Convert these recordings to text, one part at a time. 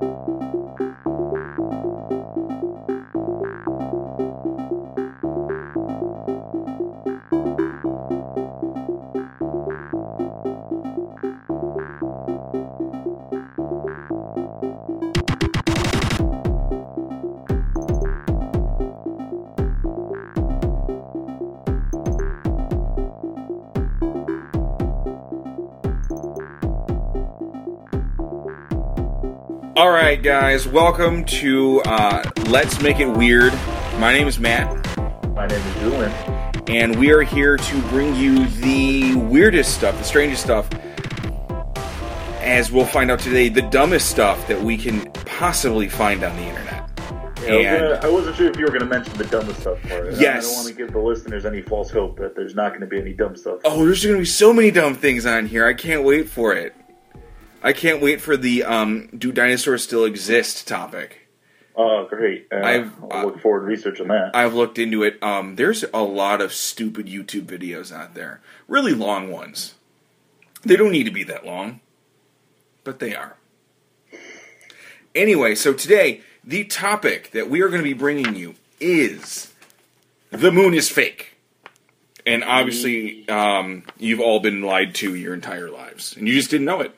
All right, guys, welcome to uh, Let's Make It Weird. My name is Matt, My name is Julian. and we are here to bring you the weirdest stuff, the strangest stuff. As we'll find out today, the dumbest stuff that we can possibly find on the internet. Yeah, I, was gonna, I wasn't sure if you were going to mention the dumbest stuff part. Yes. I don't want to give the listeners any false hope that there's not going to be any dumb stuff. Oh, there's going to be so many dumb things on here. I can't wait for it. I can't wait for the um, "Do dinosaurs still exist?" topic. Oh, great. Uh, I've- I'll look forward to researching that. I've looked into it. Um, there's a lot of stupid YouTube videos out there, really long ones. They don't need to be that long, but they are. Anyway, so today the topic that we are going to be bringing you is the moon is fake, and obviously um, you've all been lied to your entire lives, and you just didn't know it.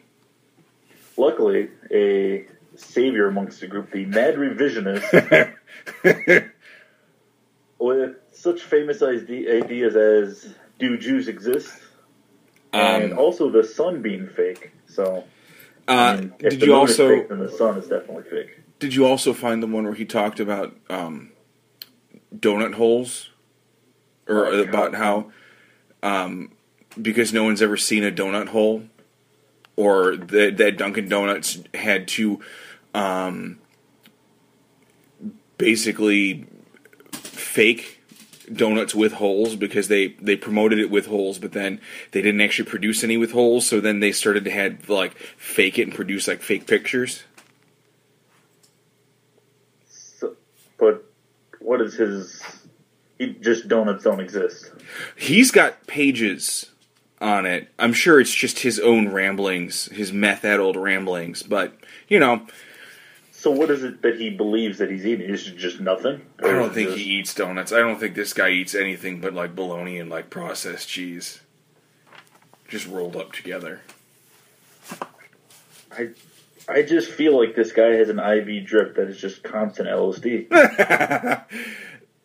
Luckily, a savior amongst the group, the Mad Revisionist, with such famous ideas as do Jews exist? and Um, also the sun being fake. So, I uh, mean, if did the you also fake, then the sun is definitely fake. Did you also find the one where he talked about um, donut holes, or Oh, about God. how um, because no one's ever seen a donut hole, or that that Dunkin' Donuts had to um, basically fake donuts with holes because they they promoted it with holes but then they didn't actually produce any with holes so then they started to had like fake it and produce like fake pictures So, but what is his? He just donuts don't exist. He's got pages on it. I'm sure it's just his own ramblings, his meth-addled ramblings. But you know, So what is it that he believes that he's eating? Is it just nothing? I don't think just- he eats donuts. I don't think this guy eats anything but like bologna and like processed cheese, just rolled up together. I, I just feel like this guy has an IV drip that is just constant LSD.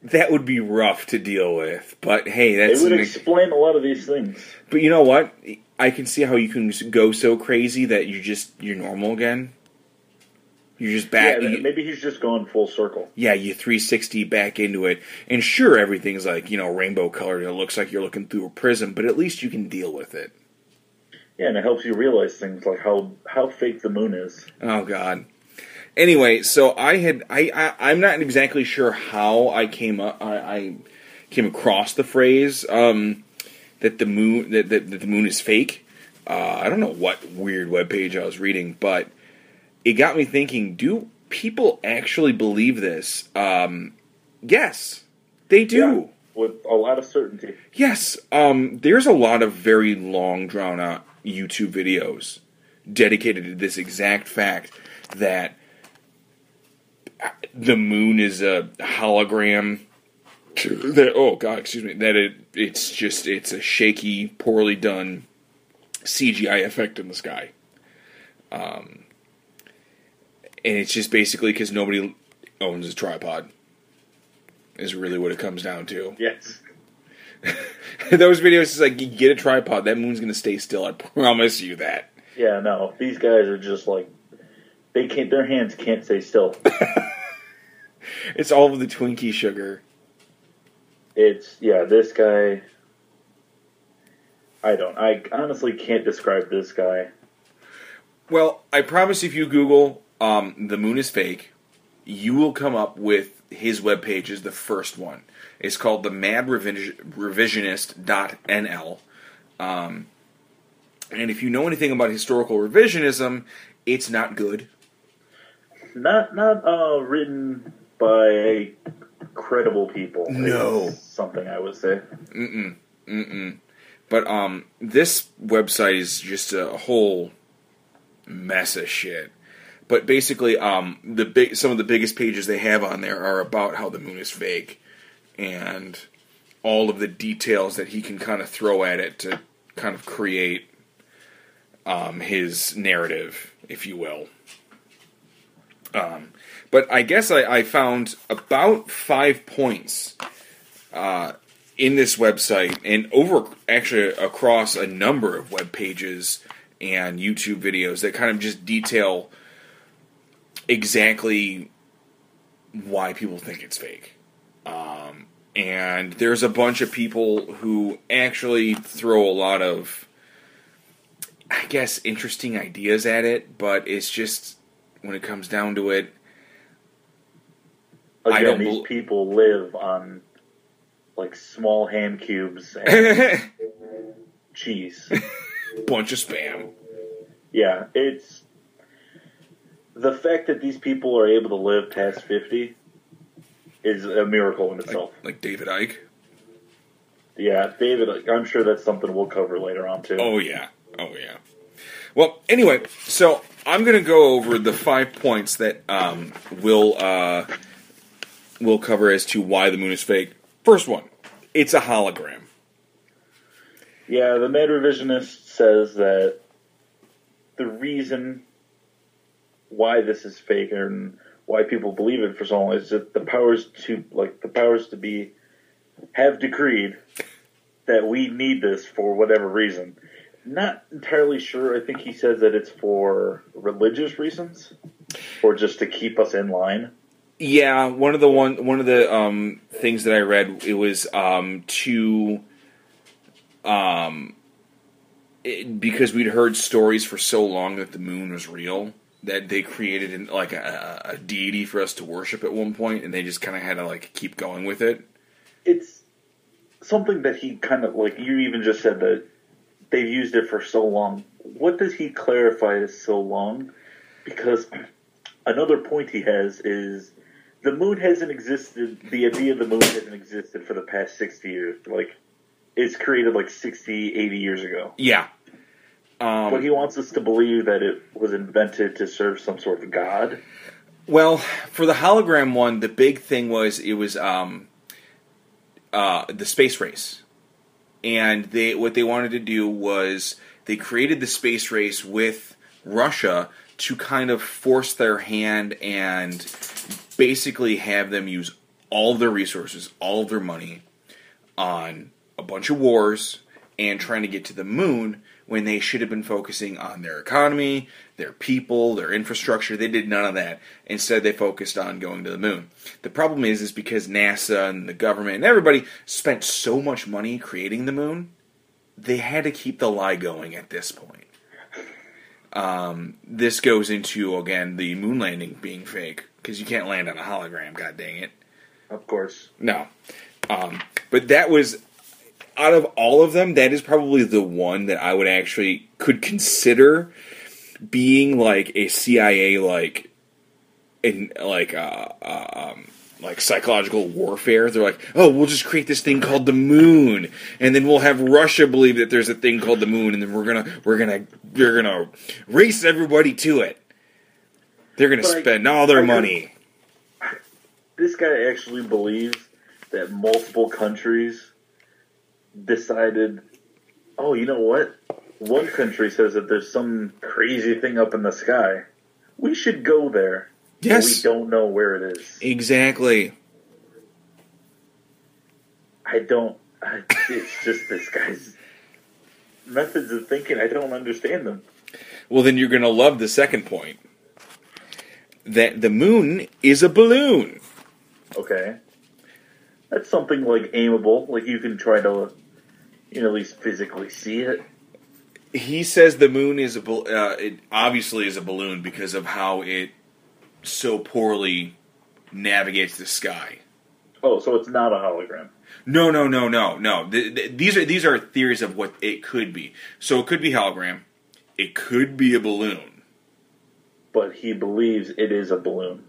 That would be rough to deal with. But hey, that's it would an- explain a lot of these things. but you know what? I can see how you can go so crazy that you just you're normal again. You're just back. yeah, you- maybe he's just gone full circle. yeah, you 360 back into it. And sure, everything's like, you know, rainbow colored. And It looks like you're looking through a prism, but at least you can deal with it. Yeah, and it helps you realize things like how how fake the moon is. Oh, God. Anyway, so I had, I, I I'm not exactly sure how I came up, I, I came across the phrase, um, that the moon, that, that, that the moon is fake. Uh, I don't know what weird webpage I was reading, but it got me thinking, do people actually believe this? Um, yes, they do. Yeah, with a lot of certainty. Yes, um, there's a lot of very long, drawn out YouTube videos dedicated to this exact fact that the moon is a hologram. That oh god, excuse me. That it it's just it's a shaky, poorly done CGI effect in the sky. Um, and it's just basically because nobody owns a tripod. Is really what it comes down to. Yes. Those videos is like you get a tripod, that moon's gonna stay still. I promise you that. Yeah, no. These guys are just like they can't. Their hands can't stay still. It's all of the Twinkie sugar. It's yeah. This guy. I don't. I honestly can't describe this guy. Well, I promise if you Google um, the moon is fake, you will come up with his webpage is the first one. It's called the Mad Revis- Revisionist.nl. Um, and if you know anything about historical revisionism, it's not good. Not not uh, written by credible people. No. is something I would say. Mm-mm. Mm-mm. But um, this website is just a whole mess of shit. but basically, um, the big some of the biggest pages they have on there are about how the moon is fake, and all of the details that he can kind of throw at it to kind of create um, his narrative, if you will. Um, but I guess I, I found about five points uh, in this website and over actually across a number of web pages and YouTube videos that kind of just detail exactly why people think it's fake. Um, and there's a bunch of people who actually throw a lot of, I guess, interesting ideas at it, but it's just when it comes down to it. Again, I don't these bel- people live on like small ham cubes and cheese. bunch of spam. Yeah, it's the fact that these people are able to live past fifty is a miracle in itself. like David Icke. Yeah, David, I'm sure that's something we'll cover later on too. Oh yeah. Oh yeah. Well, anyway, so I'm going to go over the five points that um, will uh, will cover as to why the moon is fake. First one, it's a hologram. Yeah, the mad revisionist says that the reason why this is fake and why people believe it for so long is that the powers to like the powers to be have decreed that we need this for whatever reason. Not entirely sure. I think he says that it's for religious reasons or just to keep us in line. Yeah, one of the one one of the um, things that I read it was um, to um, it, because we'd heard stories for so long that the moon was real that they created an, like a, a deity for us to worship at one point, and they just kind of had to like keep going with it. it's something that he kind of like you even just said that they've used it for so long. What does he clarify as so long? Because another point he has is the moon hasn't existed. The idea of the moon hasn't existed for the past sixty years. Like it's created like 60, 80 years ago. Yeah. Um, But he wants us to believe that it was invented to serve some sort of god. Well, for the hologram one, the big thing was it was um, uh, the space race, and they what they wanted to do was they created the space race with Russia to kind of force their hand and basically have them use all of their resources, all of their money on a bunch of wars and trying to get to the moon when they should have been focusing on their economy, their people, their infrastructure. They did none of that. Instead, they focused on going to the moon. The problem is, is because NASA and the government and everybody spent so much money creating the moon, they had to keep the lie going at this point. Um, this goes into again the moon landing being fake because you can't land on a hologram. God dang it! Of course. No. Um, but that was out of all of them, that is probably the one that I would actually could consider being like a CIA like in like uh, uh um like psychological warfare. They're like, oh, we'll just create this thing called the moon, and then we'll have Russia believe that there's a thing called the moon, and then we're gonna we're gonna we're gonna race everybody to it. They're gonna But I- spend all their I money. this guy actually believes that multiple countries decided, oh, you know what? One country says that there's some crazy thing up in the sky. We should go there. Yes. we don't know where it is. Exactly. I don't. I, it's just this guy's methods of thinking. I don't understand them. Well, then you're going to love the second point. That the moon is a balloon. Okay, that's something like aimable. Like you can try to, you know, at least physically see it. He says the moon is a uh, it obviously is a balloon because of how it so poorly navigates the sky. Oh, so it's not a hologram. No, no, no, no, no. Th- th- these are these are theories of what it could be. So it could be hologram. It could be a balloon. But he believes it is a balloon.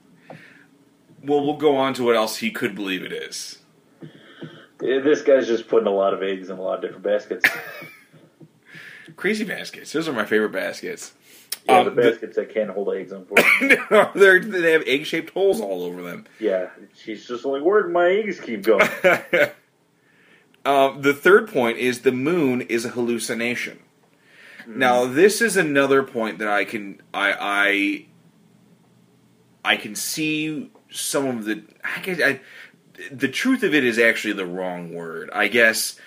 Well, we'll go on to what else he could believe it is. This guy's just putting a lot of eggs in a lot of different baskets. Crazy baskets. Those are my favorite baskets. Yeah, Um, the the- baskets that can't hold eggs, unfortunately. They're, they have egg shaped holes all over them. yeah, she's just like, where did my eggs keep going? um, the third point is the moon is a hallucination. Now, this is another point that I can I I, I can see some of the I, guess I, the truth of it is actually the wrong word. I guess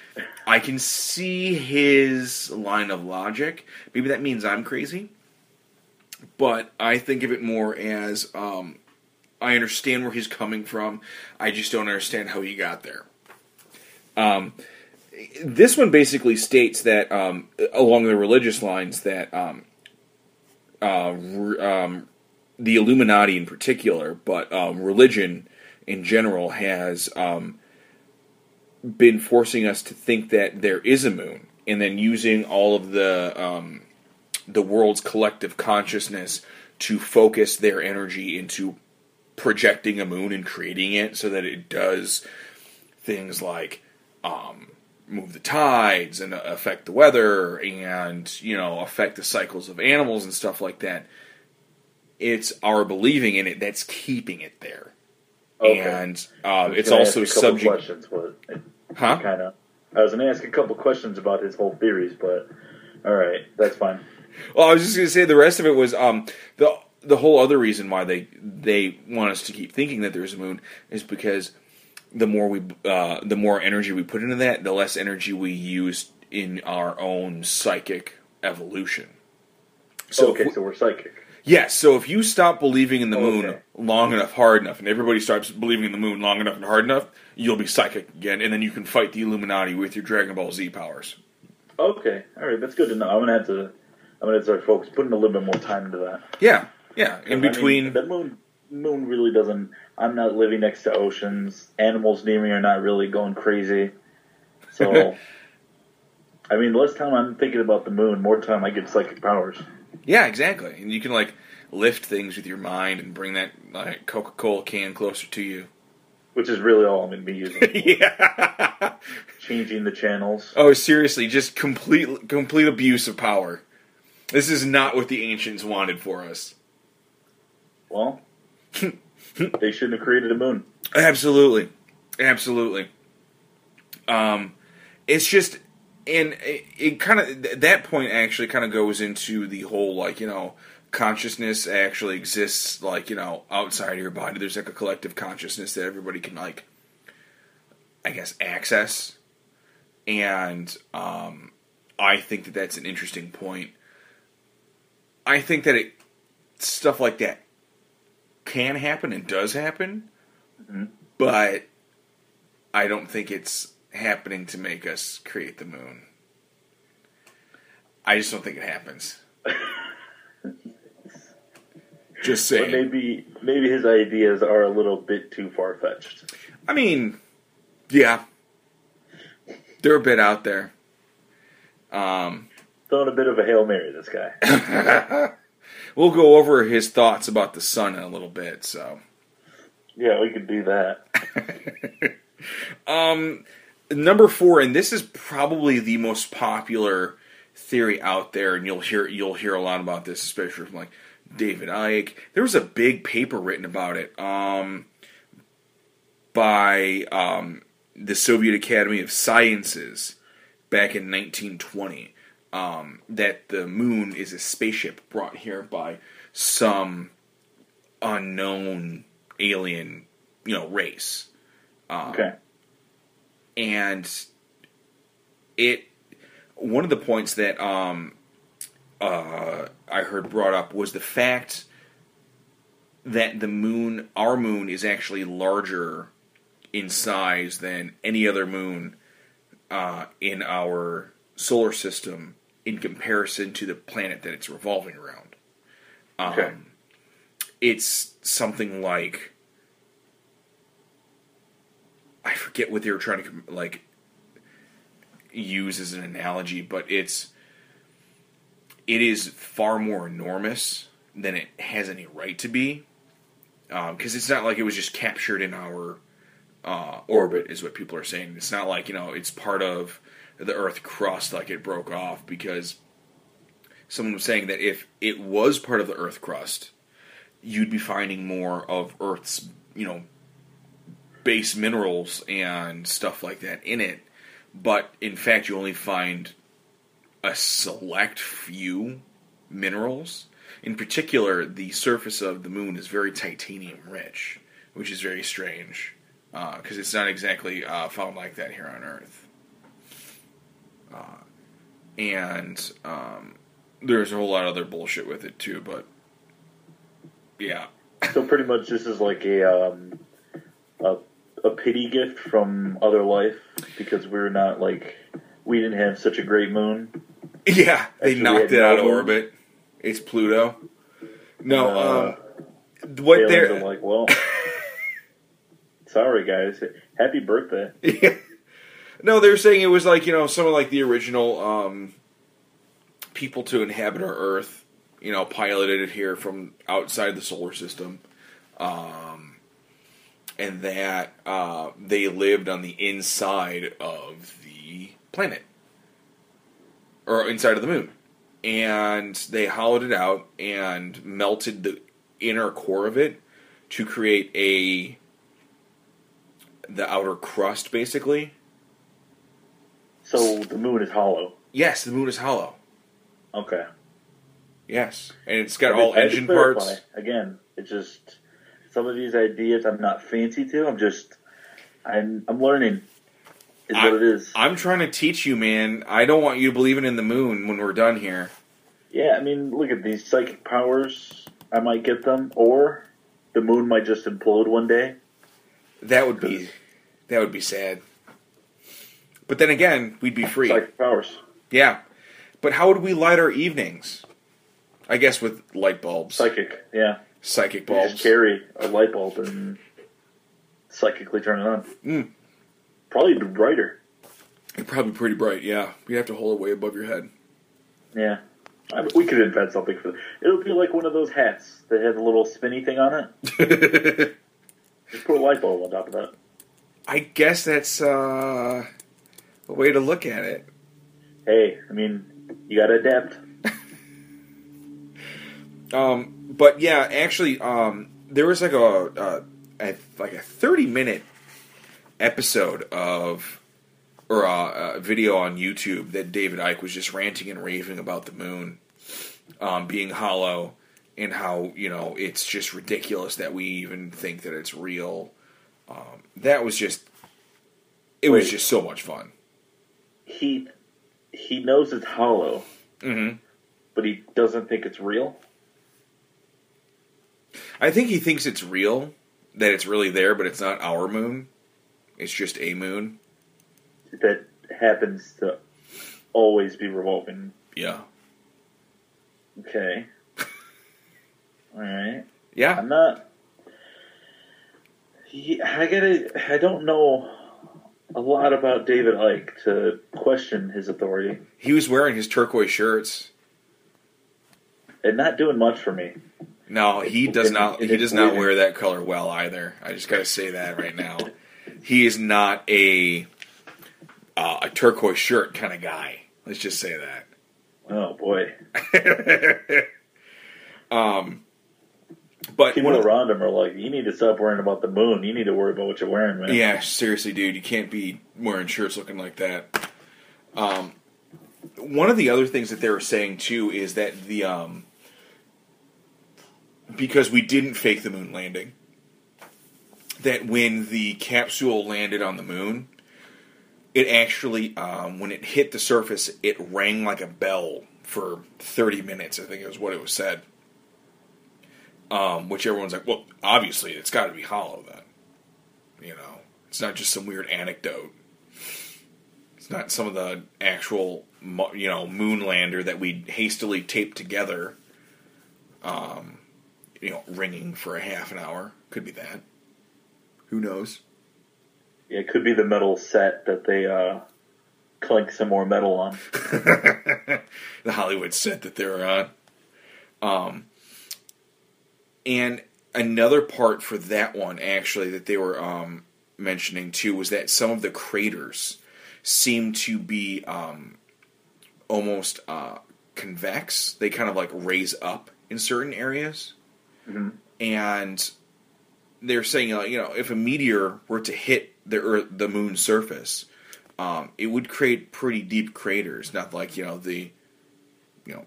I can see his line of logic. Maybe that means I'm crazy, but I think of it more as um, I understand where he's coming from. I just don't understand how he got there. Um, this one basically states that um, along the religious lines that um, uh, um, the Illuminati in particular, but um, religion in general has um, been forcing us to think that there is a moon, and then using all of the um, the world's collective consciousness to focus their energy into projecting a moon and creating it so that it does things like um, move the tides and affect the weather and you know affect the cycles of animals and stuff like that it's our believing in it that's keeping it there Okay. and uh, it's also subject Questions, but it huh kind of. I was going to ask a couple questions about his whole theories, but all right, that's fine. Well, I was just going to say the rest of it was um, the the whole other reason why they they want us to keep thinking that there's a moon is because the more we uh, the more energy we put into that, the less energy we use in our own psychic evolution. So okay, we- so we're psychic. yes, so if you stop believing in the moon Okay. long enough, hard enough, and everybody starts believing in the moon long enough and hard enough, you'll be psychic again, and then you can fight the Illuminati with your Dragon Ball Z powers. Okay, all right, that's good to know. I'm gonna have to. I'm gonna have to start focus, putting a little bit more time into that. Yeah, yeah. In I mean, between, the moon, moon really doesn't. I'm not living next to oceans. Animals near me are not really going crazy. So, I mean, less time I'm thinking about the moon, more time I get psychic powers. Yeah, exactly. And you can like lift things with your mind and bring that like Coca Cola can closer to you. Which is really all I'm going to be using. yeah. Changing the channels. Oh, seriously, just complete complete abuse of power. This is not what the ancients wanted for us. Well, they shouldn't have created a moon. Absolutely, absolutely. Um, it's just, and it, it kind of that point actually kind of goes into the whole like you know consciousness actually exists like you know outside of your body. There's like a collective consciousness that everybody can like, I guess, access, and um, I think that that's an interesting point. I think that it stuff like that can happen and does happen but I don't think it's happening to make us create the moon. I just don't think it happens. just But maybe maybe his ideas are a little bit too far fetched. I mean, yeah, they're a bit out there. Um, Throwing a bit of a hail mary, this guy. we'll go over his thoughts about the sun in a little bit. So, yeah, we could do that. um, number four, and this is probably the most popular theory out there, and you'll hear you'll hear a lot about this, especially from like David Icke. There was a big paper written about it um, by um, the Soviet Academy of Sciences back in 1920 um, that the moon is a spaceship brought here by some unknown alien, you know, race Um, Okay. and it one of the points that um, uh, I heard brought up was the fact that the moon, our moon, is actually larger in size than any other moon uh, in our solar system in comparison to the planet that it's revolving around. Um, Okay. It's something like I forget what they were trying to like use as an analogy, but it's it is far more enormous than it has any right to be because it's not like it was just captured in our uh, orbit, is what people are saying. It's not like you know it's part of the Earth crust, like it broke off because someone was saying that if it was part of the Earth crust, you'd be finding more of Earth's, you know, base minerals and stuff like that in it. But in fact, you only find a select few minerals. In particular, the surface of the moon is very titanium rich, which is very strange because uh, it's not exactly uh, found like that here on Earth. Uh, and um, there's a whole lot of other bullshit with it too, but yeah. so pretty much, this is like a um, a, a pity gift from other life because we're not like we didn't have such a great moon. Yeah, they Actually, knocked it out of orbit. It's Pluto. No, uh, um, what they're like, well, sorry guys, happy birthday. Yeah. No, they were saying it was like you know some of like the original um, people to inhabit our Earth. You know, piloted it here from outside the solar system, um, and that uh, they lived on the inside of the planet. Or inside of the moon, and they hollowed it out and melted the inner core of it to create a the outer crust, basically so the moon is hollow. Yes, the moon is hollow. Okay. Yes, and it's got all engine parts. Again, it's just some of these ideas I'm not fancy to. I'm just I'm I'm learning. Is I, what it is. I'm trying to teach you, man. I don't want you believing in the moon when we're done here. Yeah, I mean, look at these psychic powers. I might get them, or the moon might just implode one day. That would be that would be sad. But then again, we'd be free. Psychic powers. Yeah. But how would we light our evenings? I guess with light bulbs. Psychic, yeah. Psychic bulbs. just carry a light bulb and psychically turn it on. Mm. Probably brighter. It'd probably pretty bright, yeah. You'd have to hold it way above your head. Yeah. I mean, we could invent something for that. It'll be like one of those hats that has a little spinny thing on it. Just put a light bulb on top of that. I guess that's uh a way to look at it. Hey, I mean, you got to adapt. um, but yeah, actually, um, there was like a, a, a like a thirty minute episode of or a, a, video on YouTube that David Icke was just ranting and raving about the moon um, being hollow and how you know it's just ridiculous that we even think that it's real. Um, that was just it Wait. was just so much fun he he knows it's hollow, mm-hmm. but he doesn't think it's real. I think he thinks it's real, that it's really there, but it's not our moon. It's just a moon that happens to always be revolving. Yeah. Okay. All right. Yeah. I'm not. I gotta. I don't know a lot about David Icke to question his authority. He was wearing his turquoise shirts and not doing much for me. No, he does not. He does not wear that color well either. I just got to say that right now. He is not a uh, a turquoise shirt kind of guy. Let's just say that. Oh boy. um, but people around him are like, "You need to stop worrying about the moon. You need to worry about what you're wearing, man." Yeah, seriously, dude, you can't be wearing shirts looking like that. Um, one of the other things that they were saying too is that the um, because we didn't fake the moon landing, that when the capsule landed on the moon, it actually um, when it hit the surface, it rang like a bell for 30 minutes. I think it was what it was said um, which everyone's like, well, obviously it's got to be hollow then. You know, it's not just some weird anecdote. It's not some of the actual, you know, moon lander that we hastily taped together. Um, you know, ringing for a half an hour could be that. Who knows? Yeah, it could be the metal set that they uh, clink some more metal on. the Hollywood set that they were on. Um, and another part for that one, actually, that they were um, mentioning too, was that some of the craters seem to be um, almost uh, convex. They kind of like raise up in certain areas, Mhm. and they're saying like you know if a meteor were to hit the Earth, the moon's surface, um, it would create pretty deep craters, not like you know the you know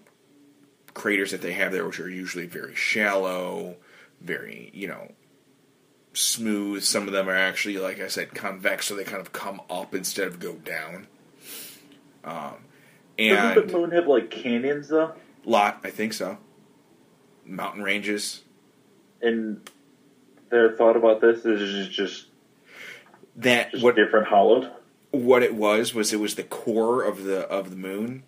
craters that they have there, which are usually very shallow, very you know smooth. Some of them are actually, like I said, convex, so they kind of come up instead of go down. Um, Doesn't and the moon have like canyons though? lot, I think so. Mountain ranges. And their thought about this is just That just what different hollowed. what it was was it was the core of the of the moon,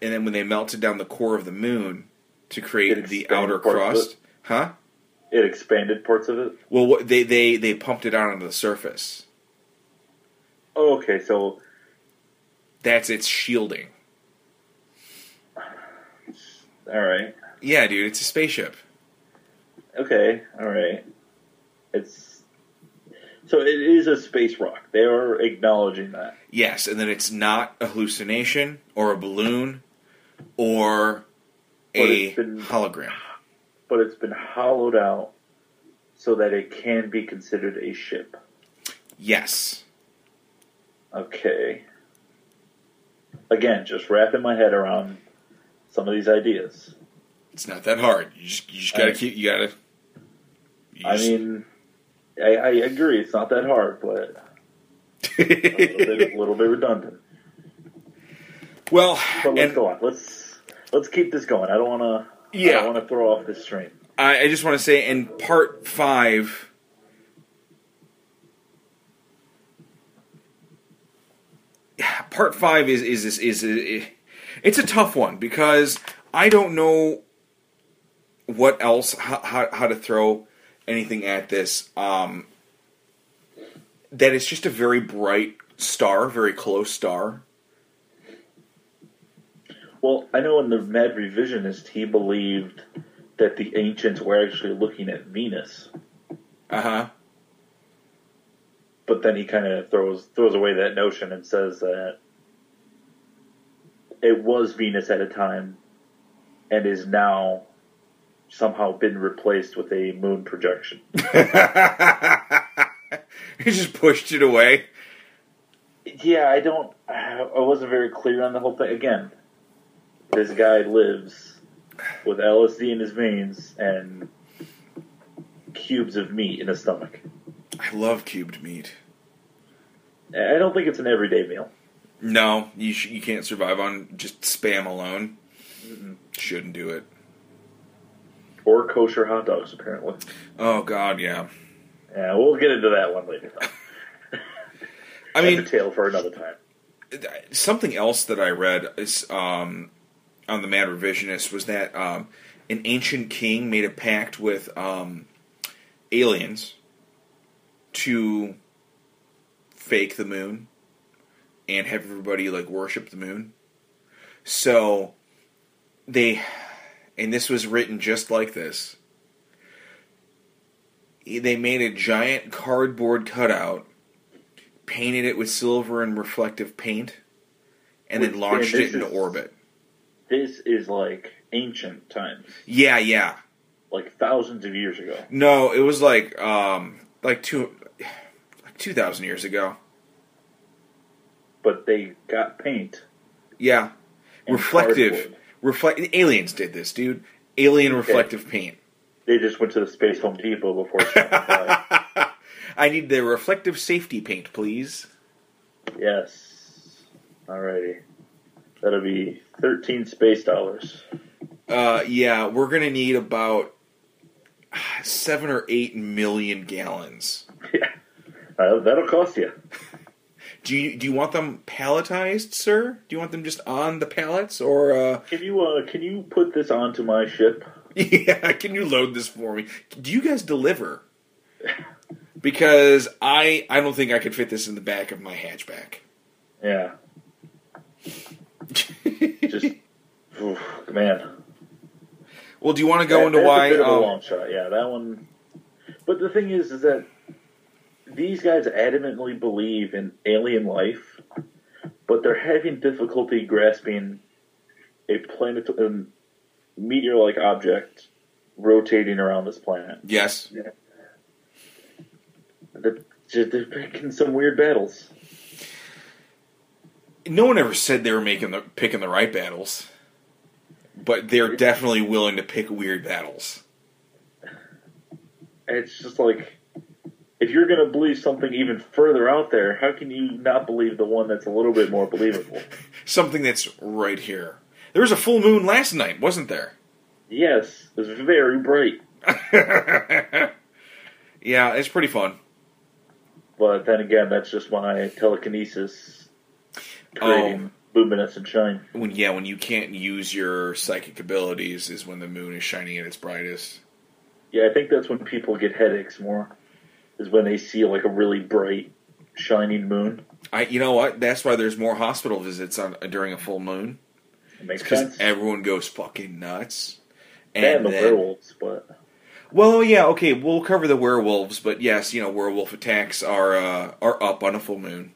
and then when they melted down the core of the moon to create the outer crust, it? huh? It expanded parts of it. Well, what, they they they pumped it out onto the surface. Oh, okay, so That's its shielding. all right, Yeah, dude, it's a spaceship. okay, all right. It's so it is a space rock. They are acknowledging that. Yes, and then it's not a hallucination or a balloon or But a it's been- hologram. but it's been hollowed out so that it can be considered a ship. Yes. Okay. Again, just wrapping my head around some of these ideas. It's not that hard. You just you just gotta I- keep you gotta. you I just- mean, I, I agree, it's not that hard, but a little bit, a little bit redundant. Well, But let's and go on. Let's let's keep this going. I don't want to. Yeah. don't want to throw off this train. I, I just want to say in part five. Part five is is is, is, is it's a tough one because I don't know what else how, how, how to throw anything at this. Um, that it's just a very bright star, very close star. Well, I know in the Mad Revisionist, he believed that the ancients were actually looking at Venus, Uh huh. but then he kind of throws throws away that notion and says that it was Venus at a time, and is now somehow been replaced with a moon projection. he just pushed it away. Yeah, I don't. I wasn't very clear on the whole thing. Again, this guy lives with LSD in his veins and cubes of meat in his stomach. I love cubed meat. I don't think it's an everyday meal. No, you sh- you can't survive on just spam alone. Shouldn't do it. Or kosher hot dogs, apparently. Oh God, yeah. Yeah, we'll get into that one later. I mean, tale for another time. something else that I read is um, on the Mad Revisionist was that um, an ancient king made a pact with um, aliens to fake the moon and have everybody like worship the moon. So they, and this was written just like this. They made a giant cardboard cutout, painted it with silver and reflective paint, and then launched and it into is- orbit. This is like ancient times, Yeah, yeah. like thousands of years ago. No, it was like um like two like two thousand years ago. But they got paint. Yeah, reflective. cardboard. Reflect. Aliens did this, dude. Alien reflective paint. They just went to the Space Home Depot before. I need the reflective safety paint, please. yes. Alrighty. That'll be thirteen space dollars. Uh, yeah, we're gonna need about seven or eight million gallons. Yeah. Uh, that'll cost you. Do you do you want them palletized, sir? Do you want them just on the pallets, or uh, Can you uh, can you put this onto my ship? yeah? Can you load this for me? Do you guys deliver? Because I I don't think I could fit this in the back of my hatchback. Yeah. Just oof, man. well, do you want to go That- into why? a bit of a um, long shot. Yeah, that one. But the thing is, is that these guys adamantly believe in alien life, but they're having difficulty grasping a planet, a meteor-like object rotating around this planet. Yes. They're, they're picking some weird battles. No one ever said they were making the picking the right battles, but they're definitely willing to pick weird battles. It's just like, if you're going to believe something even further out there, how can you not believe the one that's a little bit more believable? Something that's right here. There was a full moon last night, wasn't there? Yes, it was very bright. yeah, it's pretty fun. But then again, that's just my telekinesis creating luminescent shine. When yeah, when you can't use your psychic abilities is when the moon is shining at its brightest. Yeah, I think that's when people get headaches more. Is when they see like a really bright, shining moon. I, you know what? That's why there's more hospital visits on during a full moon. It makes Because sense. everyone goes fucking nuts. And, the then- werewolves, but Well, yeah, okay, we'll cover the werewolves, but yes, you know, werewolf attacks are uh, are up on a full moon.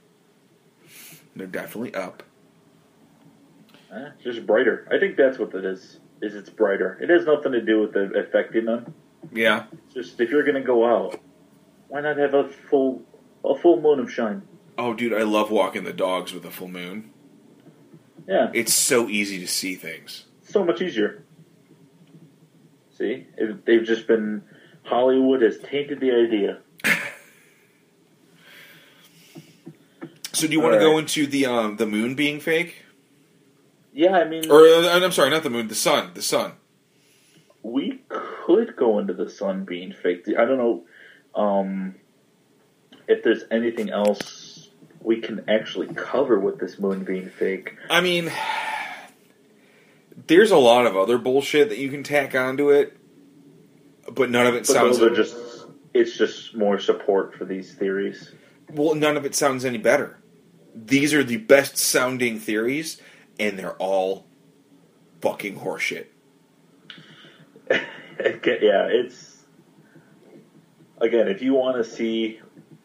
They're definitely up. eh, just brighter. I think that's what it is. Is it's brighter. It has nothing to do with the affecting them. Yeah, It's just if you're gonna go out, why not have a full a full moon of shine? Oh, dude, I love walking the dogs with a full moon. Yeah, It's so easy to see things. so much easier. See, they've just been Hollywood has tainted the idea. So, do you want to go into the um, the moon being fake? Yeah, I mean, Or uh, I'm sorry, not the moon, the sun, the sun. we could go into the sun being fake. I don't know um, if there's anything else we can actually cover with this moon being fake. I mean, there's a lot of other bullshit that you can tack onto it, but none of it But sounds. those are just it's just more support for these theories. Well, none of it sounds any better. These are the best sounding theories, and they're all fucking horseshit. Yeah, it's again, if you want to see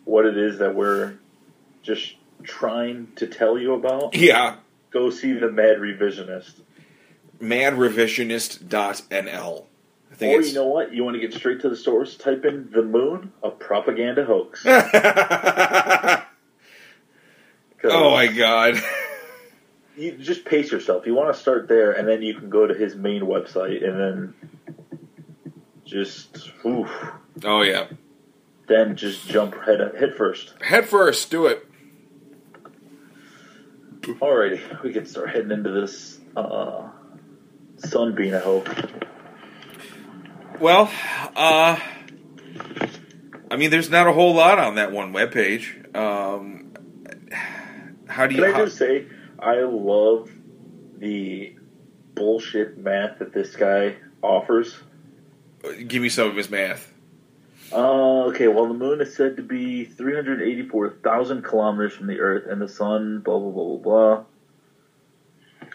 what it is that we're just trying to tell you about, Yeah, go see the Mad Revisionist. madrevisionist.nl. I think Or it's. you know what? You want to get straight to the source? Type in the moon, a propaganda hoax. 'Cause oh my god. You just pace yourself. You want to start there, and then you can go to his main website, and then just oof, Oh yeah. then just jump head head first. Head first, do it. Alrighty, we can start heading into this uh, sunbeam. I hope. Well, uh, I mean, there's not a whole lot on that one webpage. Um, how do you? Can I just say I love the bullshit math that this guy offers. give me some of his math. Uh, okay, well, the moon is said to be 384,000 kilometers from the Earth, and the sun, blah, blah, blah, blah, blah.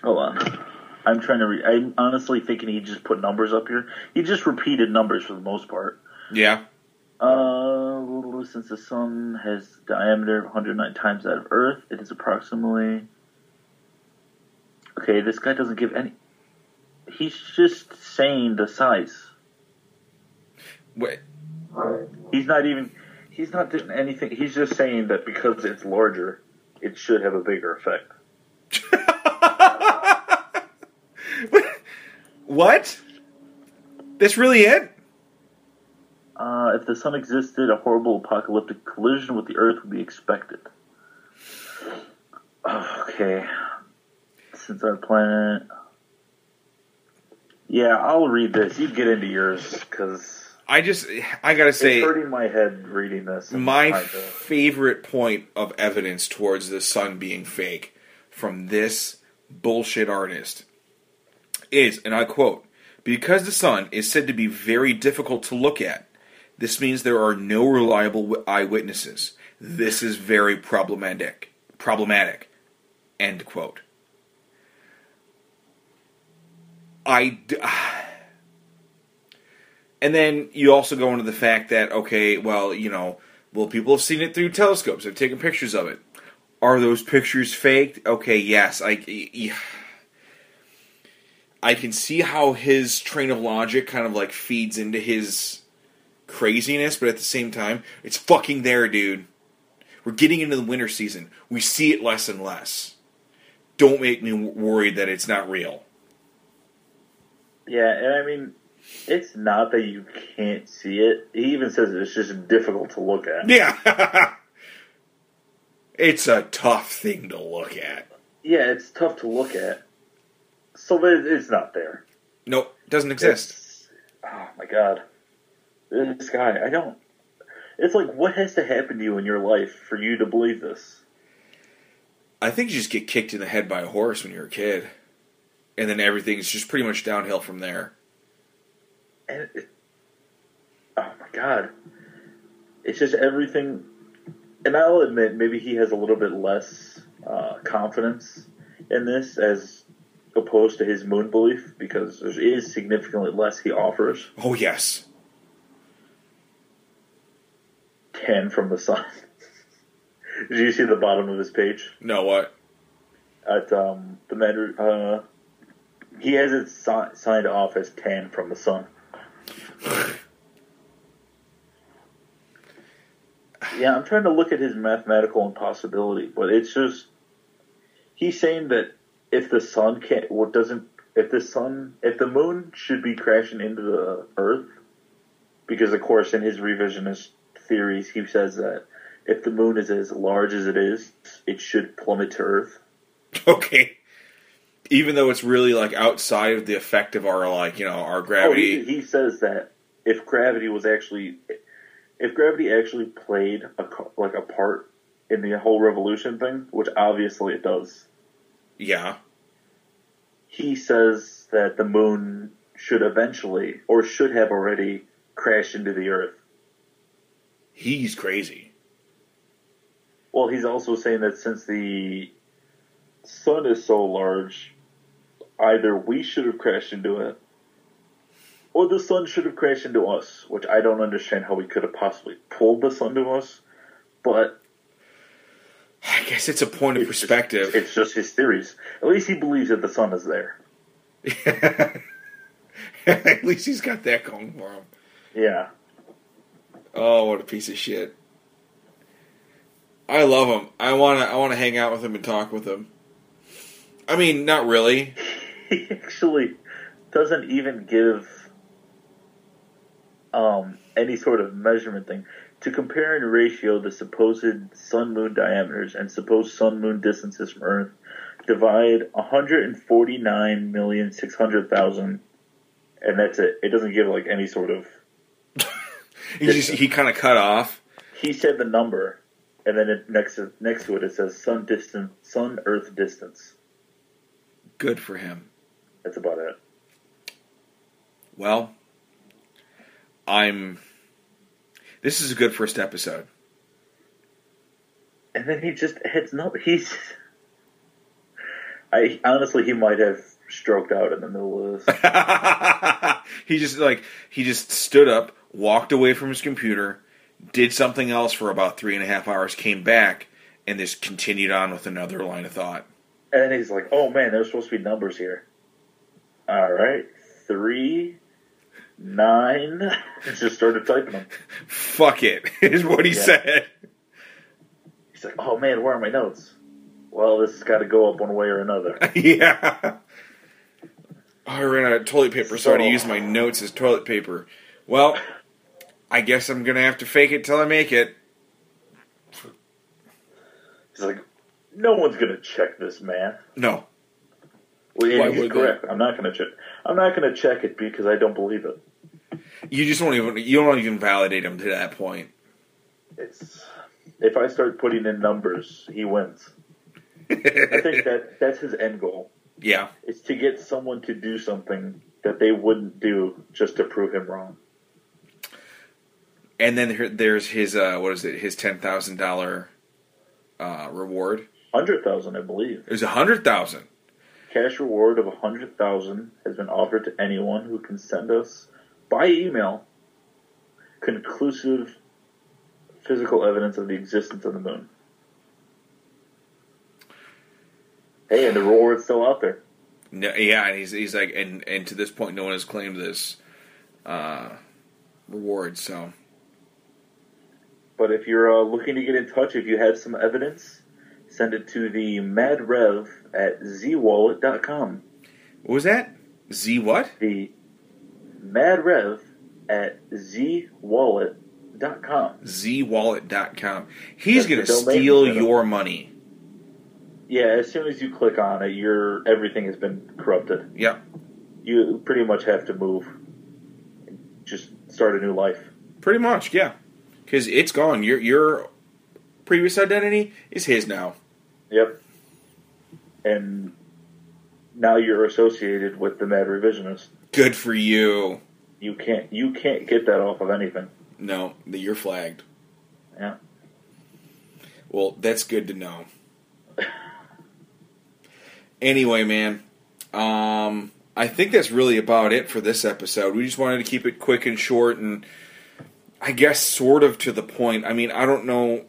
Hold on. I'm trying to read. I'm honestly thinking he just put numbers up here. He just repeated numbers for the most part. Yeah. Uh, since the sun has diameter of 109 times that of Earth, it is approximately. Okay, this guy doesn't give any. He's just saying the size. Wait. He's not even. He's not doing anything. He's just saying that because it's larger, it should have a bigger effect. what? That's really it? Uh, if the sun existed, a horrible apocalyptic collision with the Earth would be expected. Okay. Since our planet. Yeah, I'll read this. You get into yours, because I just, I gotta say, it's hurting my head reading this. my favorite point of evidence towards the sun being fake from this bullshit artist is, and I quote, because the sun is said to be very difficult to look at, this means there are no reliable eyewitnesses. This is very problematic. Problematic. End quote. I. D- and then you also go into the fact that, okay, well, you know, well, people have seen it through telescopes. They've taken pictures of it. Are those pictures faked? Okay, yes. I. I can see how his train of logic kind of like feeds into his craziness, but at the same time, it's fucking there, dude. We're getting into the winter season. We see it less and less. Don't make me worried that it's not real. Yeah, and I mean, it's not that you can't see it. He even says it's just difficult to look at. Yeah. it's a tough thing to look at. Yeah, it's tough to look at. So it's not there. Nope, doesn't exist. It's- oh my god, this guy. I don't. It's like what has to happen to you in your life for you to believe this? I think you just get kicked in the head by a horse when you're a kid, and then everything's just pretty much downhill from there. And it, oh my god, it's just everything. And I'll admit, maybe he has a little bit less uh, confidence in this as opposed to his moon belief because there is significantly less he offers. Oh yes, Ten from the sun. Did you see the bottom of his page? no what? At um, the man, uh, he has it si- signed off as ten from the sun. Yeah, I'm trying to look at his mathematical impossibility, but it's just he's saying that if the sun can't, what doesn't, if the sun, if the moon should be crashing into the Earth, because of course in his revisionist theories he says that if the moon is as large as it is, it should plummet to Earth. Okay. Even though it's really like outside of the effect of our like you know our Oh, gravity. he, he says that if gravity was actually, if gravity actually played a like a part in the whole revolution thing, which obviously it does, yeah. he says that the moon should eventually, or should have already, crashed into the Earth. He's crazy. Well, he's also saying that since the sun is so large, either we should have crashed into it, or the sun should have crashed into us, which I don't understand how we could have possibly pulled the sun to us, but I guess it's a point of it's just- perspective. it's just his theories. At least he believes that the sun is there. At least he's got that going for him. Yeah. Oh, what a piece of shit. I love him. I wanna I wanna hang out with him and talk with him. I mean, not really. He actually doesn't even give um, any sort of measurement thing. To compare and ratio the supposed sun moon diameters and supposed sun moon distances from Earth, divide 149,600,000, and that's it. It doesn't give like any sort of. He just he kind of cut off. He said the number, and then it, next to, next to it it says sun distance, sun Earth distance. Good for him. That's about it. Well, I'm. This is a good first episode. And then he just hits no. He's. I honestly, he might have stroked out in the middle of this. he just like he just stood up, walked away from his computer, did something else for about three and a half hours, came back, and just continued on with another line of thought. And then he's like, "Oh man, there's supposed to be numbers here." All right, three, nine. just started typing them. Fuck it, is what he Yeah. said. He's like, "Oh man, where are my notes?" Well, this has got to go up one way or another. yeah. I ran out of toilet paper, so I had to use my notes as toilet paper. Well, I guess I'm gonna have to fake it till I make it. He's like, "No one's gonna check this man. No. Well, yeah, Why he's would they? correct. I'm not gonna check. I'm not gonna check it because I don't believe it. You just won't even you don't even validate him to that point. It's if I start putting in numbers, he wins. I think that that's his end goal. yeah. it's to get someone to do something that they wouldn't do just to prove him wrong. And then there's his uh, what is it? His ten thousand dollar uh, reward. Hundred thousand, I believe. It was a hundred thousand. Cash reward of a hundred thousand has been offered to anyone who can send us by email conclusive physical evidence of the existence of the moon. Hey, and the reward's still out there. No, yeah, and he's he's like, and and to this point, no one has claimed this uh, reward. So But if you're uh, looking to get in touch, if you have some evidence, send it to the madrev at zwallet.com. what was that? Z what? The madrev at zwallet.com. Zwallet.com. He's That's gonna steal your money. Yeah, as soon as you click on it, your everything has been corrupted. Yeah. You pretty much have to move. Just start a new life. Pretty much, yeah. Because it's gone. Your your previous identity is his now. Yep. And now you're associated with the mad revisionist. Good for you. You can't you can't get that off of anything. No, you're flagged. Yeah. Well, that's good to know. anyway, man, um, I think that's really about it for this episode. We just wanted to keep it quick and short, and I guess sort of to the point. I mean, I don't know.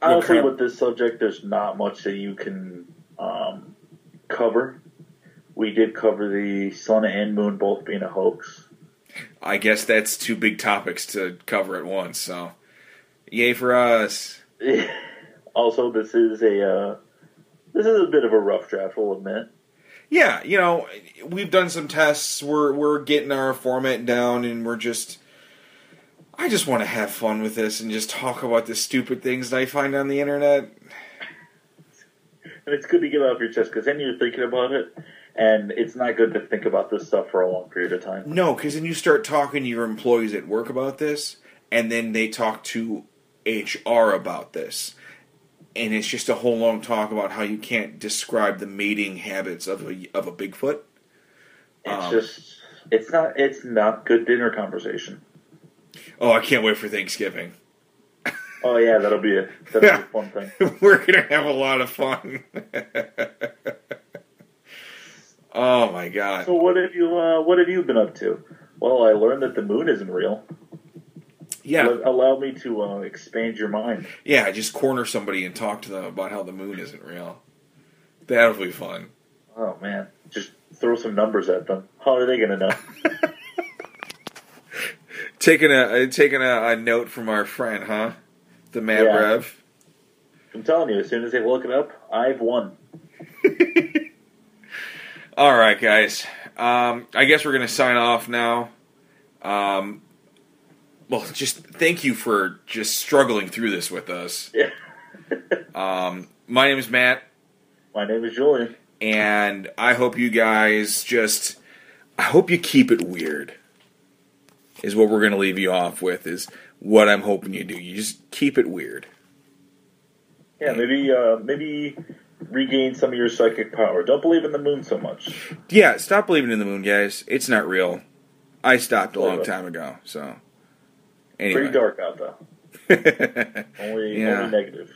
Honestly, with this subject, there's not much that you can um, cover. We did cover the sun and moon both being a hoax. I guess that's two big topics to cover at once. So, yay for us. also, this is a uh, this is a bit of a rough draft. We'll admit. Yeah, you know, we've done some tests. We're we're getting our format down, and we're just. I just want to have fun with this and just talk about the stupid things that I find on the internet. And it's good to get it off your chest because then you're thinking about it, and it's not good to think about this stuff for a long period of time. No, because then you start talking to your employees at work about this, and then they talk to HR about this, and it's just a whole long talk about how you can't describe the mating habits of a of a Bigfoot. It's Um, just it's not it's not good dinner conversation. Oh, I can't wait for Thanksgiving. Oh yeah, that'll be a that'll be a fun thing. We're gonna have a lot of fun. oh my god! So what have you uh, what have you been up to? Well, I learned that the moon isn't real. Yeah, Let- Allow me to uh, expand your mind. yeah. Just corner somebody and talk to them about how the moon isn't real. That'll be fun. Oh man, just throw some numbers at them. How are they going to know? Taking a uh, taking a, a note from our friend, huh? The Mad Yeah. Rev. I'm telling you, as soon as they look it up, I've won. All right, guys. Um, I guess we're gonna sign off now. Um, well, just thank you for just struggling through this with us. Yeah. Um, my name is Matt. My name is Julian. and I hope you guys just I hope you keep it weird. Is what we're going to leave you off with is what I'm hoping you do. You just keep it weird. Yeah, maybe uh, maybe regain some of your psychic power. Don't believe in the moon so much. Yeah, stop believing in the moon, guys. It's not real. I stopped a long time ago. So Pretty dark out though. Only Yeah. only negative.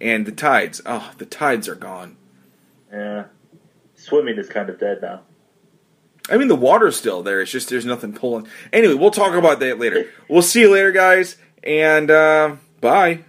and the tides. Oh, the tides are gone. Yeah. Swimming is kind of dead now. I mean, the water's still there. It's just there's nothing pulling. Anyway, we'll talk about that later. We'll see you later, guys, and uh, bye.